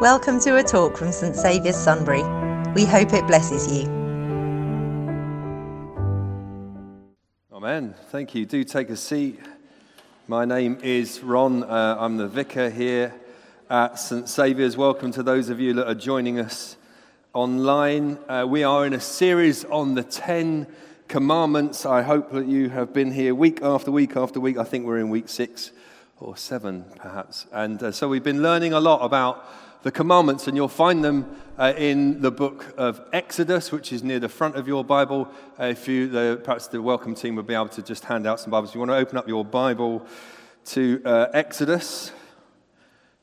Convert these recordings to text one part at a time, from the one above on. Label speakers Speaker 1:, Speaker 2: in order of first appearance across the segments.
Speaker 1: Welcome to a talk from St Saviour's Sunbury. We hope it blesses you.
Speaker 2: Amen. Thank you. Do take a seat. My name is Ron. Uh, I'm the vicar here at St Saviour's. Welcome to those of you that are joining us online. Uh, we are in a series on the Ten Commandments. I hope that you have been here week after week after week. I think we're in week six or seven, perhaps. And uh, so we've been learning a lot about the commandments, and you'll find them uh, in the book of Exodus, which is near the front of your Bible. Uh, if you, the, perhaps the welcome team would be able to just hand out some Bibles. If you want to open up your Bible to uh, Exodus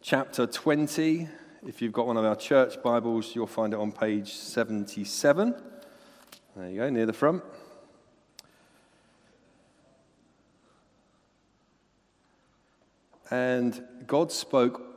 Speaker 2: chapter 20. If you've got one of our church Bibles, you'll find it on page 77. There you go, near the front. And God spoke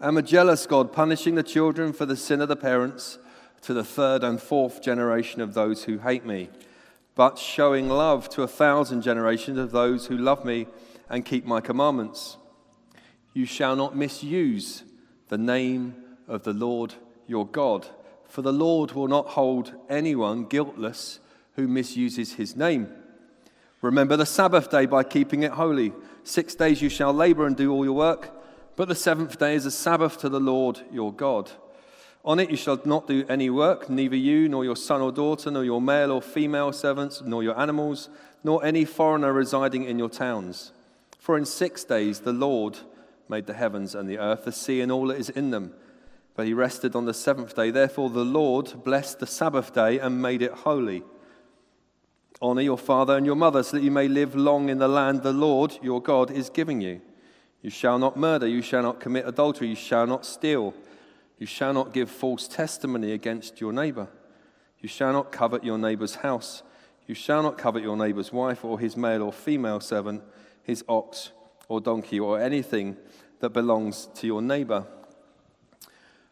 Speaker 2: am a jealous God, punishing the children for the sin of the parents to the third and fourth generation of those who hate me, but showing love to a thousand generations of those who love me and keep my commandments. You shall not misuse the name of the Lord your God, for the Lord will not hold anyone guiltless who misuses his name. Remember the Sabbath day by keeping it holy. Six days you shall labor and do all your work but the seventh day is a Sabbath to the Lord your God. On it you shall not do any work, neither you, nor your son or daughter, nor your male or female servants, nor your animals, nor any foreigner residing in your towns. For in six days the Lord made the heavens and the earth, the sea, and all that is in them. But he rested on the seventh day. Therefore the Lord blessed the Sabbath day and made it holy. Honor your father and your mother, so that you may live long in the land the Lord your God is giving you. You shall not murder. You shall not commit adultery. You shall not steal. You shall not give false testimony against your neighbor. You shall not covet your neighbor's house. You shall not covet your neighbor's wife or his male or female servant, his ox or donkey, or anything that belongs to your neighbor.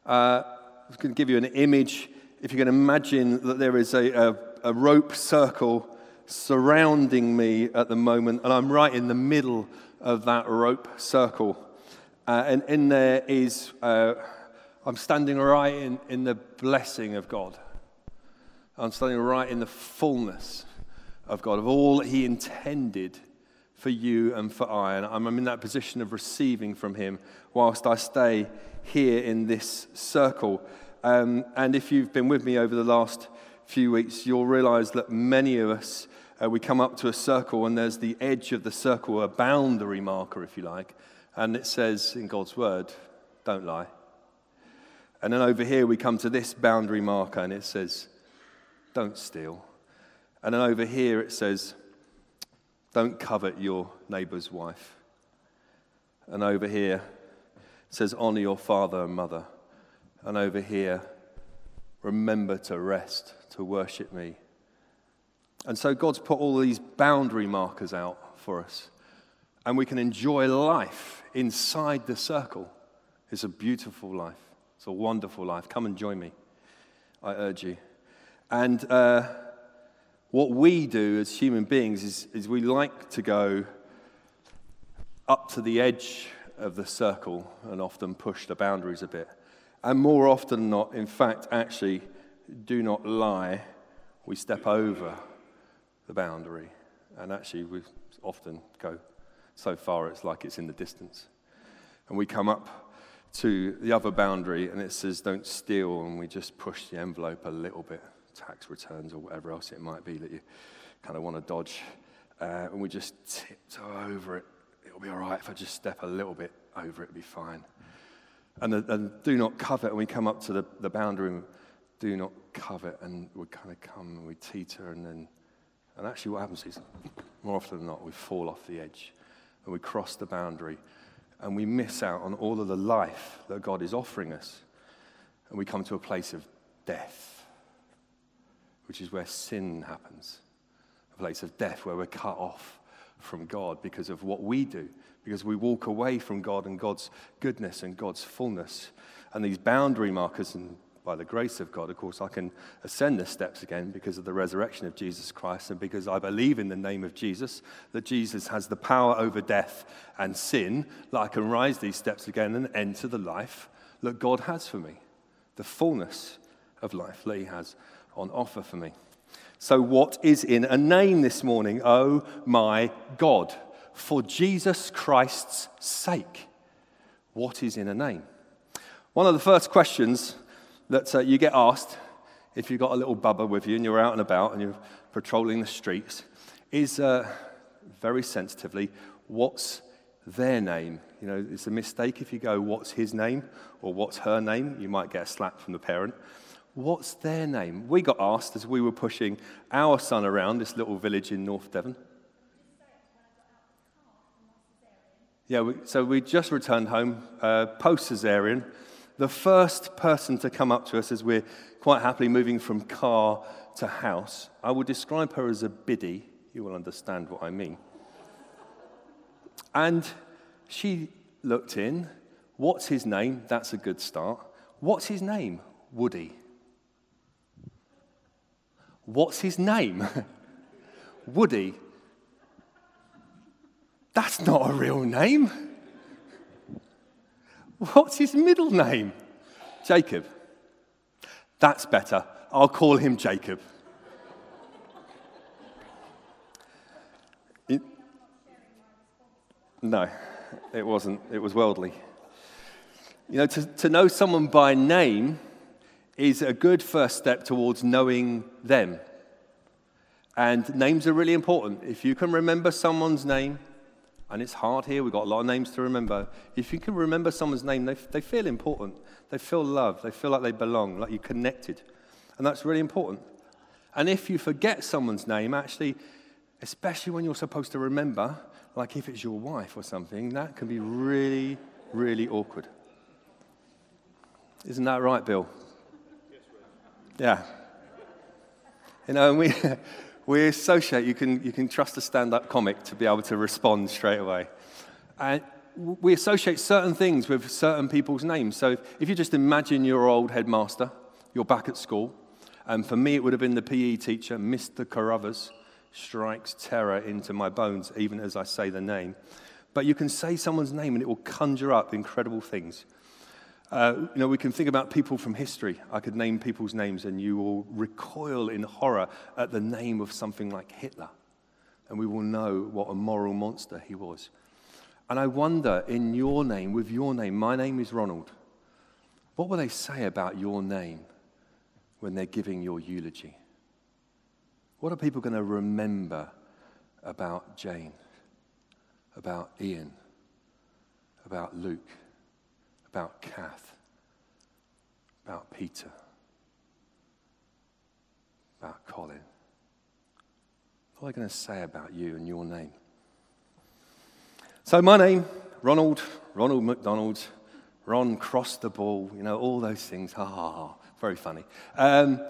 Speaker 2: Uh, I'm going to give you an image. If you can imagine that there is a, a, a rope circle surrounding me at the moment, and I'm right in the middle of that rope circle. Uh, and in there is, uh, I'm standing right in, in the blessing of God. I'm standing right in the fullness of God, of all that He intended for you and for I. And I'm in that position of receiving from Him whilst I stay here in this circle. Um, and if you've been with me over the last few weeks, you'll realize that many of us uh, we come up to a circle, and there's the edge of the circle, a boundary marker, if you like, and it says in God's word, don't lie. And then over here, we come to this boundary marker, and it says, don't steal. And then over here, it says, don't covet your neighbor's wife. And over here, it says, honor your father and mother. And over here, remember to rest, to worship me and so God's put all these boundary markers out for us. And we can enjoy life inside the circle. It's a beautiful life. It's a wonderful life. Come and join me. I urge you. And uh, what we do as human beings is, is we like to go up to the edge of the circle and often push the boundaries a bit. And more often than not, in fact, actually, do not lie, we step over the boundary. And actually, we often go so far it's like it's in the distance. And we come up to the other boundary and it says, don't steal, and we just push the envelope a little bit, tax returns or whatever else it might be that you kind of want to dodge. Uh, and we just tiptoe over it. It'll be all right if I just step a little bit over it, it'll be fine. And, the, and do not covet, and we come up to the, the boundary, do not covet, and we kind of come and we teeter, and then and actually, what happens is, more often than not, we fall off the edge and we cross the boundary and we miss out on all of the life that God is offering us. And we come to a place of death. which is where sin happens, a place of death where we're cut off from God because of what we do, because we walk away from God and God's goodness and God's fullness. And these boundary markers, and by the grace of God, of course, I can ascend the steps again because of the resurrection of Jesus Christ and because I believe in the name of Jesus, that Jesus has the power over death and sin, that I can rise these steps again and enter the life that God has for me, the fullness of life that He has on offer for me. So, what is in a name this morning? Oh my God, for Jesus Christ's sake. What is in a name? One of the first questions that uh, you get asked if you've got a little bubba with you and you're out and about and you're patrolling the streets is uh, very sensitively, what's their name? You know, it's a mistake if you go, what's his name or what's her name? You might get a slap from the parent. What's their name? We got asked as we were pushing our son around this little village in North Devon. Yeah, we, so we just returned home uh, post cesarean. The first person to come up to us as we're quite happily moving from car to house, I would describe her as a biddy. You will understand what I mean. And she looked in. What's his name? That's a good start. What's his name? Woody. What's his name? Woody. That's not a real name. What's his middle name? Jacob. That's better. I'll call him Jacob. It, no, it wasn't. It was worldly. You know, to, to know someone by name is a good first step towards knowing them. And names are really important. If you can remember someone's name, and it's hard here, we've got a lot of names to remember. If you can remember someone's name, they, they feel important. They feel loved. They feel like they belong, like you're connected. And that's really important. And if you forget someone's name, actually, especially when you're supposed to remember, like if it's your wife or something, that can be really, really awkward. Isn't that right, Bill? Yes. Yeah. You know, we, we associate, you can, you can trust a stand up comic to be able to respond straight away. And we associate certain things with certain people's names. So if you just imagine your old headmaster, you're back at school, and for me it would have been the PE teacher, Mr. Carruthers, strikes terror into my bones even as I say the name. But you can say someone's name and it will conjure up incredible things. Uh, you know, we can think about people from history. I could name people's names, and you will recoil in horror at the name of something like Hitler. And we will know what a moral monster he was. And I wonder, in your name, with your name, my name is Ronald, what will they say about your name when they're giving your eulogy? What are people going to remember about Jane, about Ian, about Luke? About Kath, about Peter, about Colin? What are they going to say about you and your name? So, my name, Ronald, Ronald McDonald, Ron crossed the ball, you know, all those things. Ha ha ha. Very funny. Um,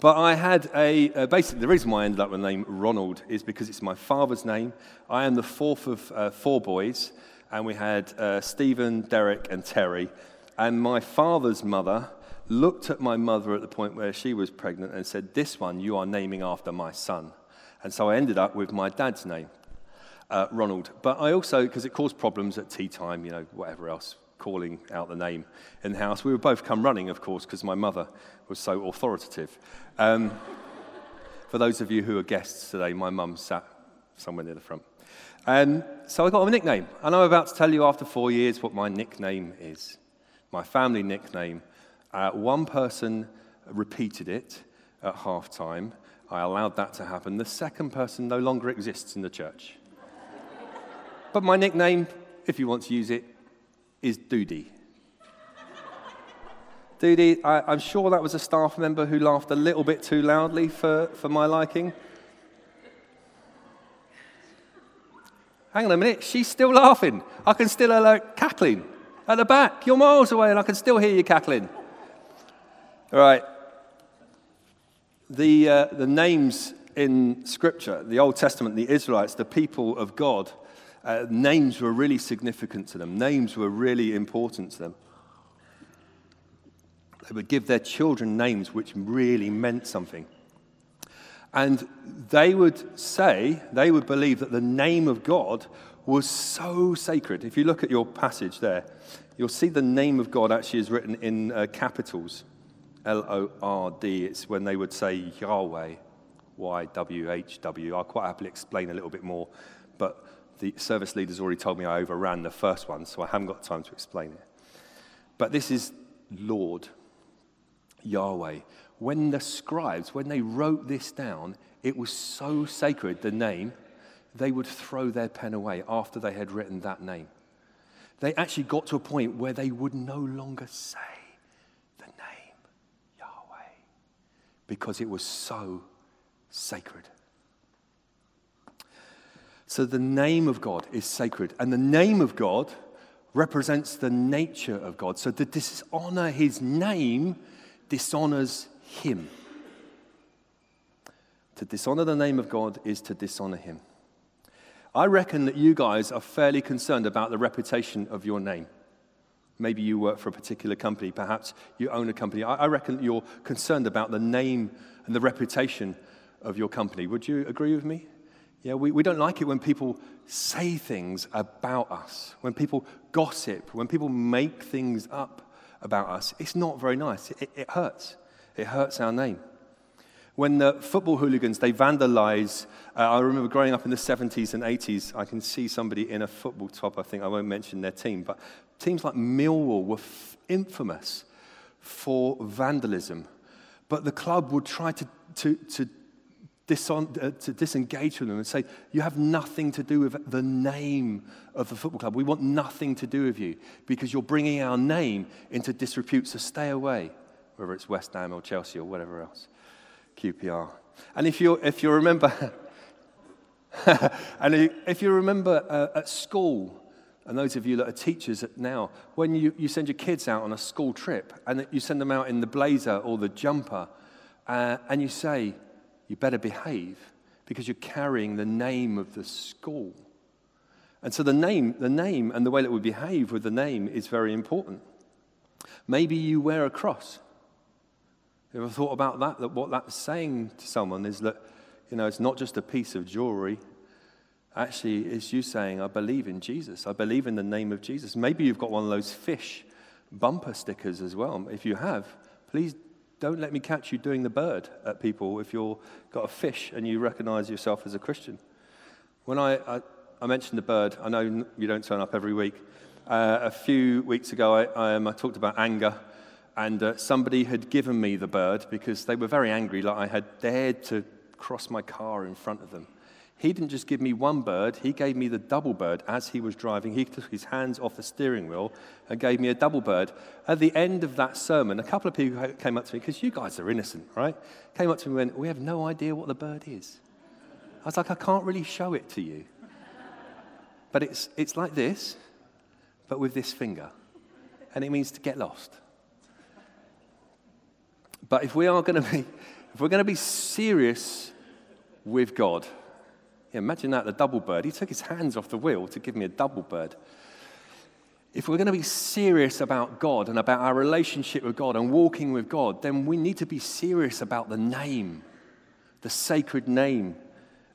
Speaker 2: but I had a, basically, the reason why I ended up with the name Ronald is because it's my father's name. I am the fourth of uh, four boys and we had uh, Stephen, Derek, and Terry. And my father's mother looked at my mother at the point where she was pregnant and said, This one you are naming after my son. And so I ended up with my dad's name, uh, Ronald. But I also, because it caused problems at tea time, you know, whatever else, calling out the name in the house. We would both come running, of course, because my mother was so authoritative. Um, for those of you who are guests today, my mum sat somewhere near the front. Um, so I got a nickname, and I'm about to tell you after four years what my nickname is. My family nickname. Uh, one person repeated it at half time. I allowed that to happen. The second person no longer exists in the church. but my nickname, if you want to use it, is Doody. Doody, I, am sure that was a staff member who laughed a little bit too loudly for, for my liking. Hang on a minute, she's still laughing. I can still hear her cackling at the back. You're miles away and I can still hear you cackling. All right. The, uh, the names in Scripture, the Old Testament, the Israelites, the people of God, uh, names were really significant to them. Names were really important to them. They would give their children names which really meant something. And they would say, they would believe that the name of God was so sacred. If you look at your passage there, you'll see the name of God actually is written in uh, capitals L O R D. It's when they would say Yahweh, Y W H W. I'll quite happily explain a little bit more, but the service leader's already told me I overran the first one, so I haven't got time to explain it. But this is Lord, Yahweh. When the scribes, when they wrote this down, it was so sacred, the name, they would throw their pen away after they had written that name. They actually got to a point where they would no longer say the name Yahweh because it was so sacred. So the name of God is sacred, and the name of God represents the nature of God. So to dishonor his name dishonors him. To dishonor the name of God is to dishonor him. I reckon that you guys are fairly concerned about the reputation of your name. Maybe you work for a particular company, perhaps you own a company. I, reckon you're concerned about the name and the reputation of your company. Would you agree with me? Yeah, we, we don't like it when people say things about us, when people gossip, when people make things up about us. It's not very nice. It, it hurts. It hurts our name. When the football hooligans, they vandalize, uh, I remember growing up in the 70s and 80s, I can see somebody in a football top, I think, I won't mention their team, but teams like Millwall were f- infamous for vandalism. But the club would try to, to, to, dison, uh, to disengage from them and say, You have nothing to do with the name of the football club. We want nothing to do with you because you're bringing our name into disrepute, so stay away, whether it's West Ham or Chelsea or whatever else. QPR. And if you, if you remember, and if you remember uh, at school, and those of you that are teachers now, when you, you send your kids out on a school trip and you send them out in the blazer or the jumper, uh, and you say, you better behave because you're carrying the name of the school. And so the name, the name and the way that we behave with the name is very important. Maybe you wear a cross. You ever thought about that? That what that's saying to someone is that, you know, it's not just a piece of jewelry. Actually, it's you saying, I believe in Jesus. I believe in the name of Jesus. Maybe you've got one of those fish bumper stickers as well. If you have, please don't let me catch you doing the bird at people if you've got a fish and you recognize yourself as a Christian. When I, I, I mentioned the bird, I know you don't turn up every week. Uh, a few weeks ago, I, um, I talked about anger and uh, somebody had given me the bird because they were very angry, like I had dared to cross my car in front of them. He didn't just give me one bird, he gave me the double bird as he was driving. He took his hands off the steering wheel and gave me a double bird. At the end of that sermon, a couple of people came up to me, because you guys are innocent, right? Came up to me and went, We have no idea what the bird is. I was like, I can't really show it to you. But it's, it's like this, but with this finger. And it means to get lost. But if we are going to be, if we're going to be serious with God, yeah, imagine that, the double bird. He took his hands off the wheel to give me a double bird. If we're going to be serious about God and about our relationship with God and walking with God, then we need to be serious about the name, the sacred name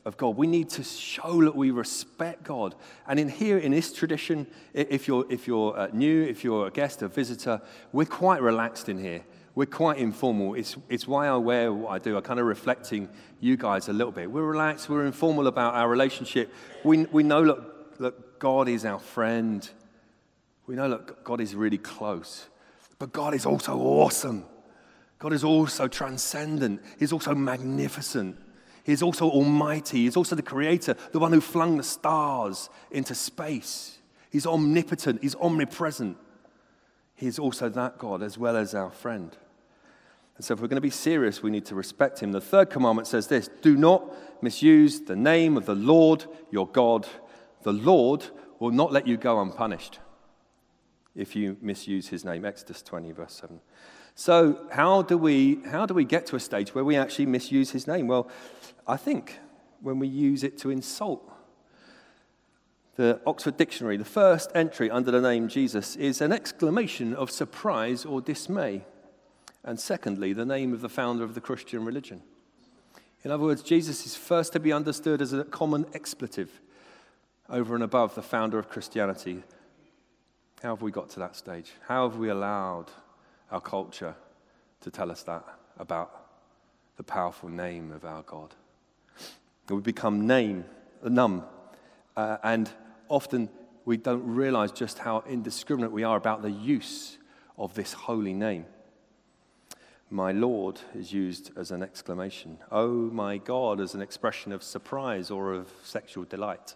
Speaker 2: of God. We need to show that we respect God. And in here, in this tradition, if you're, if you're uh, new, if you're a guest, a visitor, we're quite relaxed in here we're quite informal. It's, it's why I wear what I do. I'm kind of reflecting you guys a little bit. We're relaxed, we're informal about our relationship. We, we know that, that God is our friend. We know that God is really close. But God is also awesome. God is also transcendent. He's also magnificent. He's also almighty. He's also the creator, the one who flung the stars into space. He's omnipotent. He's omnipresent. He's also that God as well as our friend. And so, if we're going to be serious, we need to respect him. The third commandment says this do not misuse the name of the Lord your God. The Lord will not let you go unpunished if you misuse his name. Exodus 20, verse 7. So, how do, we, how do we get to a stage where we actually misuse his name? Well, I think when we use it to insult. The Oxford Dictionary, the first entry under the name Jesus, is an exclamation of surprise or dismay. And secondly, the name of the founder of the Christian religion. In other words, Jesus is first to be understood as a common expletive over and above the founder of Christianity. How have we got to that stage? How have we allowed our culture to tell us that about the powerful name of our God? We become name, numb, uh, and often we don't realize just how indiscriminate we are about the use of this holy name. My Lord is used as an exclamation. Oh my God as an expression of surprise or of sexual delight.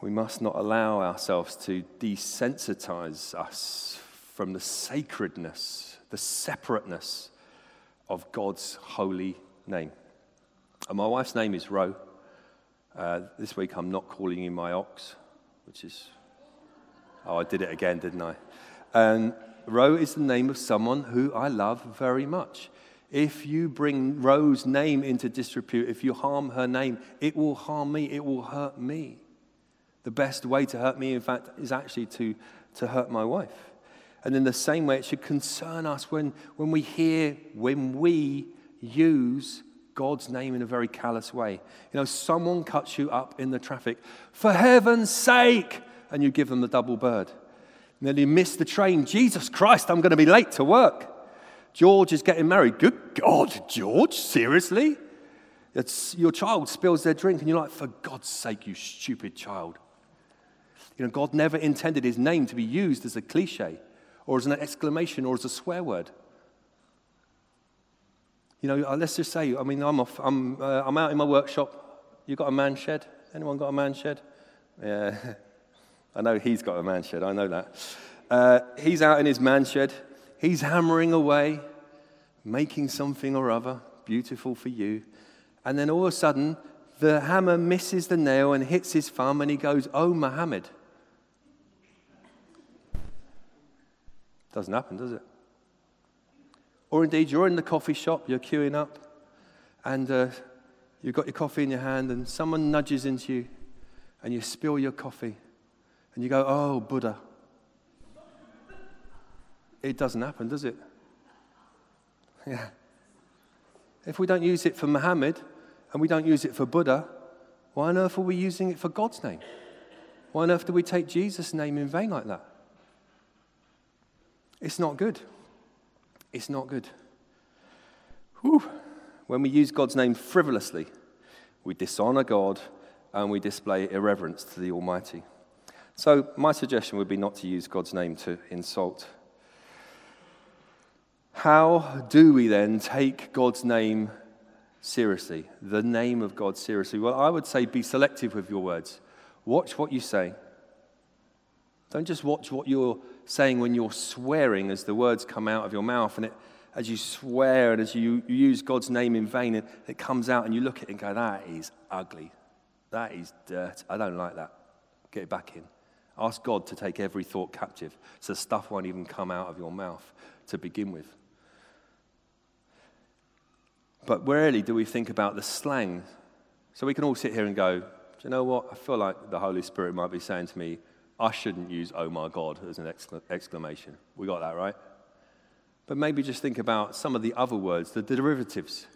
Speaker 2: We must not allow ourselves to desensitize us from the sacredness, the separateness of God's holy name. And my wife's name is Ro. Uh, this week I'm not calling you my ox, which is, oh, I did it again, didn't I? And Ro is the name of someone who I love very much. If you bring Ro's name into disrepute, if you harm her name, it will harm me, it will hurt me. The best way to hurt me, in fact, is actually to, to hurt my wife. And in the same way, it should concern us when, when we hear, when we use God's name in a very callous way. You know, someone cuts you up in the traffic, for heaven's sake, and you give them the double bird. And then you miss the train. Jesus Christ, I'm going to be late to work. George is getting married. Good God, George, seriously? It's, your child spills their drink, and you're like, for God's sake, you stupid child. You know, God never intended his name to be used as a cliche or as an exclamation or as a swear word. You know, uh, let's just say, I mean, I'm, off, I'm, uh, I'm out in my workshop. You got a man shed? Anyone got a man shed? Yeah. I know he's got a man shed. I know that. Uh, he's out in his man shed. He's hammering away, making something or other beautiful for you. And then all of a sudden, the hammer misses the nail and hits his thumb, and he goes, Oh, Muhammad. Doesn't happen, does it? Or indeed, you're in the coffee shop, you're queuing up, and uh, you've got your coffee in your hand, and someone nudges into you, and you spill your coffee, and you go, Oh, Buddha. It doesn't happen, does it? Yeah. If we don't use it for Muhammad and we don't use it for Buddha, why on earth are we using it for God's name? Why on earth do we take Jesus' name in vain like that? It's not good. It's not good. Whew. When we use God's name frivolously, we dishonor God and we display irreverence to the Almighty. So, my suggestion would be not to use God's name to insult. How do we then take God's name seriously? The name of God seriously? Well, I would say be selective with your words. Watch what you say. Don't just watch what you're saying when you're swearing as the words come out of your mouth. And it, as you swear and as you, you use God's name in vain, it, it comes out and you look at it and go, that is ugly. That is dirt. I don't like that. Get it back in. Ask God to take every thought captive so stuff won't even come out of your mouth to begin with. But rarely do we think about the slang. So we can all sit here and go, do you know what? I feel like the Holy Spirit might be saying to me, I shouldn't use oh my God as an exclamation. We got that right? But maybe just think about some of the other words, the derivatives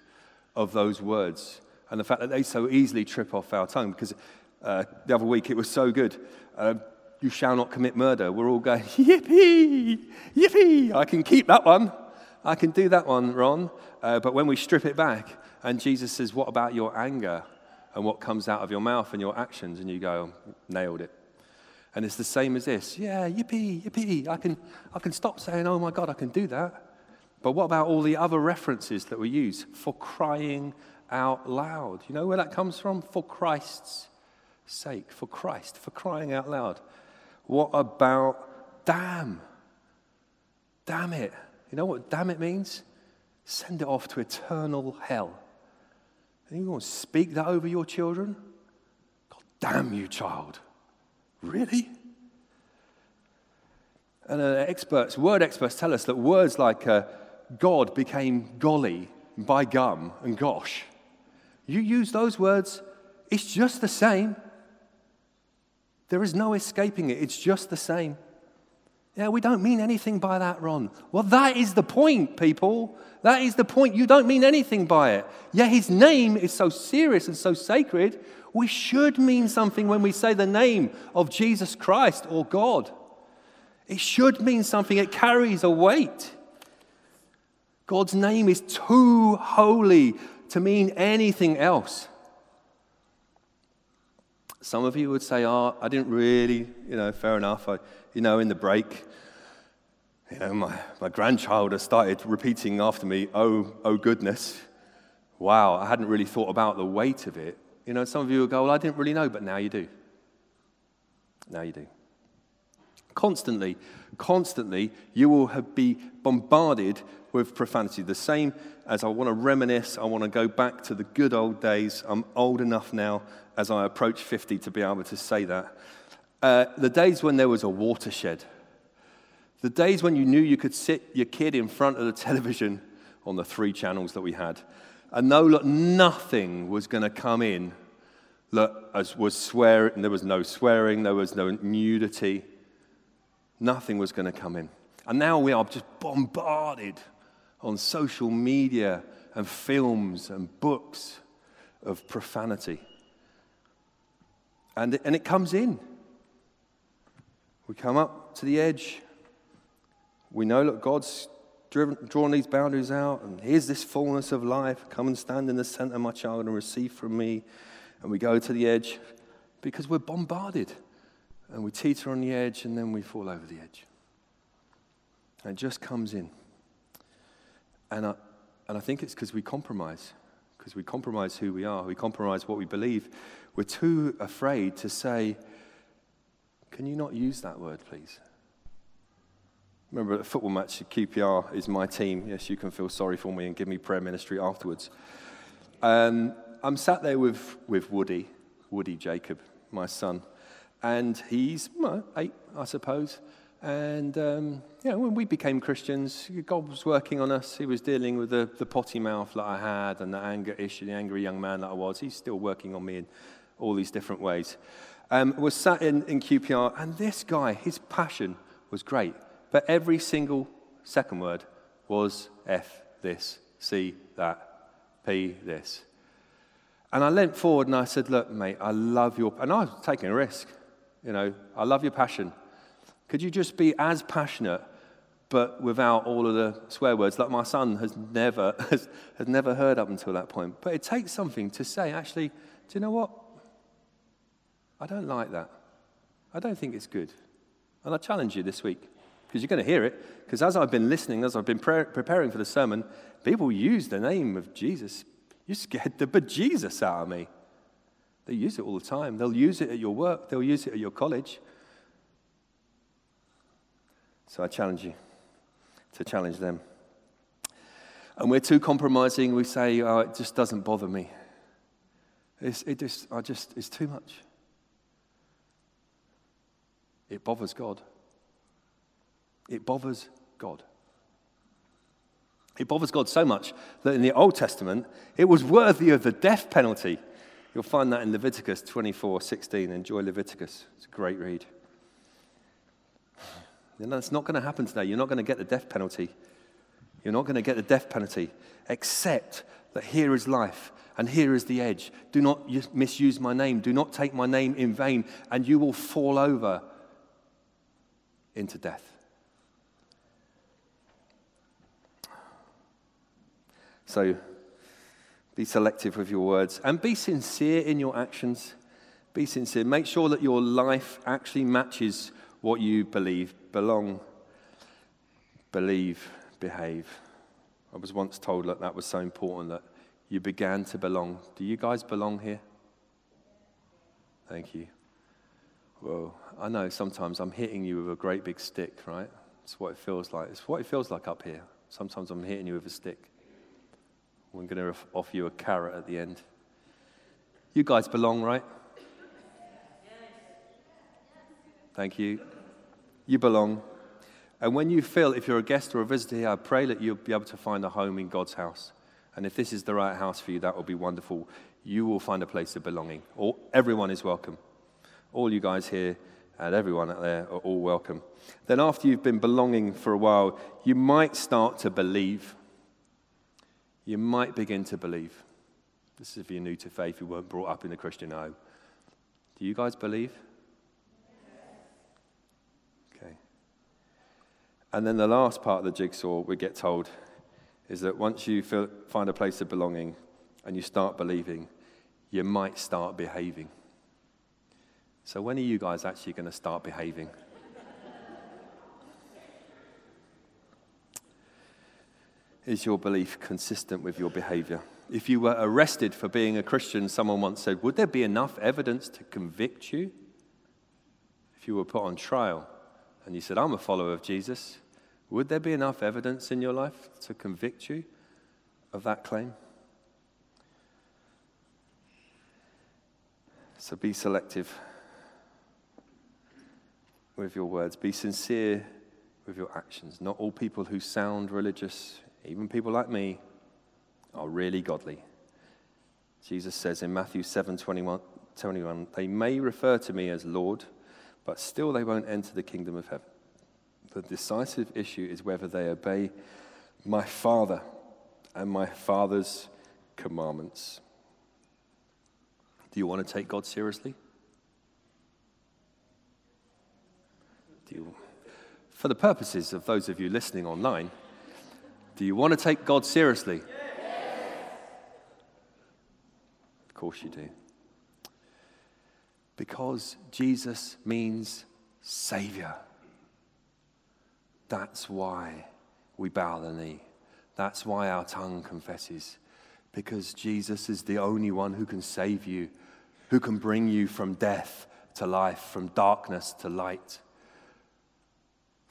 Speaker 2: of those words, and the fact that they so easily trip off our tongue. Because uh, the other week it was so good. Uh, you shall not commit murder. We're all going, yippee, yippee. I can keep that one. I can do that one, Ron. Uh, but when we strip it back, and Jesus says, What about your anger and what comes out of your mouth and your actions? And you go, Nailed it. And it's the same as this. Yeah, yippee, yippee. I can, I can stop saying, oh my God, I can do that. But what about all the other references that we use for crying out loud? You know where that comes from? For Christ's sake, for Christ, for crying out loud. What about damn? Damn it. You know what damn it means? Send it off to eternal hell. And you going to speak that over your children? God damn you, child. Really? And uh, experts, word experts tell us that words like uh, God became golly, by gum, and gosh. You use those words, it's just the same. There is no escaping it, it's just the same. Yeah, we don't mean anything by that, Ron. Well, that is the point, people. That is the point. You don't mean anything by it. Yeah, his name is so serious and so sacred. We should mean something when we say the name of Jesus Christ or God. It should mean something, it carries a weight. God's name is too holy to mean anything else. Some of you would say, Oh, I didn't really, you know, fair enough. I, you know, in the break, you know, my, my grandchild has started repeating after me, Oh, oh goodness. Wow, I hadn't really thought about the weight of it. You know, some of you will go, Well, I didn't really know, but now you do. Now you do. Constantly, constantly, you will be bombarded with profanity. The same as I want to reminisce, I want to go back to the good old days. I'm old enough now as I approach 50 to be able to say that. Uh, the days when there was a watershed, the days when you knew you could sit your kid in front of the television on the three channels that we had, and no, that nothing was going to come in that was swearing, there was no swearing, there was no nudity, nothing was going to come in. And now we are just bombarded on social media and films and books of profanity. And, and it comes in. We come up to the edge. We know that God's driven, drawn these boundaries out, and here's this fullness of life. Come and stand in the center, my child, and receive from me. And we go to the edge because we're bombarded. And we teeter on the edge, and then we fall over the edge. And it just comes in. And I, and I think it's because we compromise, because we compromise who we are, we compromise what we believe. We're too afraid to say, Can you not use that word, please? Remember, at a football match, QPR is my team. Yes, you can feel sorry for me and give me prayer ministry afterwards. Um, I'm sat there with, with Woody, Woody Jacob, my son, and he's well, eight, I suppose. And um, yeah, when we became Christians, God was working on us. He was dealing with the, the potty mouth that I had and the anger issue, the angry young man that I was. He's still working on me in all these different ways. Um, was sat in, in QPR, and this guy, his passion was great. But every single second word was F this, C that, P this. And I leant forward and I said, Look, mate, I love your, and I was taking a risk. You know, I love your passion. Could you just be as passionate, but without all of the swear words that my son has never, has, has never heard up until that point? But it takes something to say, actually, do you know what? I don't like that. I don't think it's good. And I challenge you this week, because you're going to hear it. Because as I've been listening, as I've been pre- preparing for the sermon, people use the name of Jesus. You scared the bejesus out of me. They use it all the time. They'll use it at your work, they'll use it at your college. So I challenge you to challenge them. And we're too compromising. We say, oh, it just doesn't bother me. It's, it just, I just, it's too much. It bothers God. It bothers God. It bothers God so much that in the Old Testament, it was worthy of the death penalty. You'll find that in Leviticus 24 16. Enjoy Leviticus, it's a great read. Know, it's not going to happen today. You're not going to get the death penalty. You're not going to get the death penalty, except that here is life and here is the edge. Do not misuse my name. Do not take my name in vain, and you will fall over into death. So be selective with your words and be sincere in your actions. Be sincere. Make sure that your life actually matches what you believe. Belong, believe, behave. I was once told that that was so important that you began to belong. Do you guys belong here? Thank you. Well, I know sometimes I'm hitting you with a great big stick, right? It's what it feels like. It's what it feels like up here. Sometimes I'm hitting you with a stick. I'm going to offer you a carrot at the end. You guys belong, right? Thank you. You belong. And when you feel, if you're a guest or a visitor here, I pray that you'll be able to find a home in God's house. And if this is the right house for you, that will be wonderful. You will find a place of belonging. All, everyone is welcome. All you guys here and everyone out there are all welcome. Then, after you've been belonging for a while, you might start to believe. You might begin to believe. This is if you're new to faith, you weren't brought up in a Christian home. Do you guys believe? Okay. And then the last part of the jigsaw, we get told, is that once you feel, find a place of belonging and you start believing, you might start behaving. So, when are you guys actually going to start behaving? Is your belief consistent with your behavior? If you were arrested for being a Christian, someone once said, Would there be enough evidence to convict you? If you were put on trial and you said, I'm a follower of Jesus, would there be enough evidence in your life to convict you of that claim? So be selective with your words, be sincere with your actions. Not all people who sound religious, even people like me, are really godly. Jesus says in Matthew 7 21, 21, they may refer to me as Lord, but still they won't enter the kingdom of heaven. The decisive issue is whether they obey my Father and my Father's commandments. Do you want to take God seriously? Do you, for the purposes of those of you listening online, do you want to take God seriously? Yes. Of course you do. Because Jesus means Savior. That's why we bow the knee. That's why our tongue confesses. Because Jesus is the only one who can save you, who can bring you from death to life, from darkness to light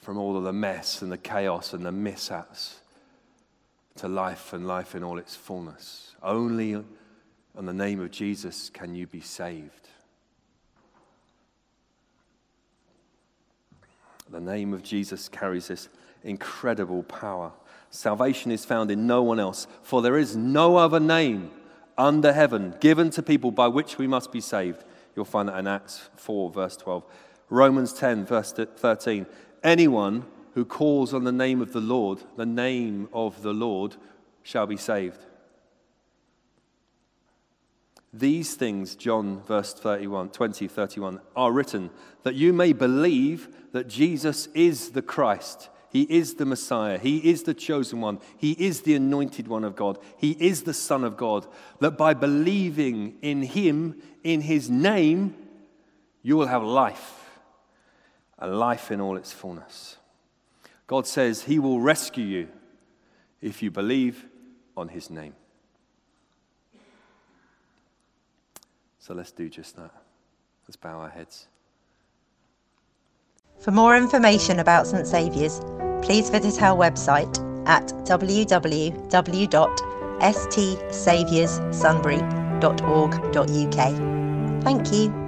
Speaker 2: from all of the mess and the chaos and the mishaps to life and life in all its fullness. Only in the name of Jesus can you be saved. The name of Jesus carries this incredible power. Salvation is found in no one else, for there is no other name under heaven given to people by which we must be saved. You'll find that in Acts 4, verse 12. Romans 10, verse 13. Anyone who calls on the name of the Lord, the name of the Lord, shall be saved. These things, John verse 31, 20, 31, are written that you may believe that Jesus is the Christ. He is the Messiah. He is the chosen one. He is the anointed one of God. He is the Son of God. That by believing in Him, in His name, you will have life and life in all its fullness. God says He will rescue you if you believe on His name. So let's do just that. Let's bow our heads.
Speaker 1: For more information about St Saviour's, please visit our website at www.stsavioursunbury.org.uk. Thank you.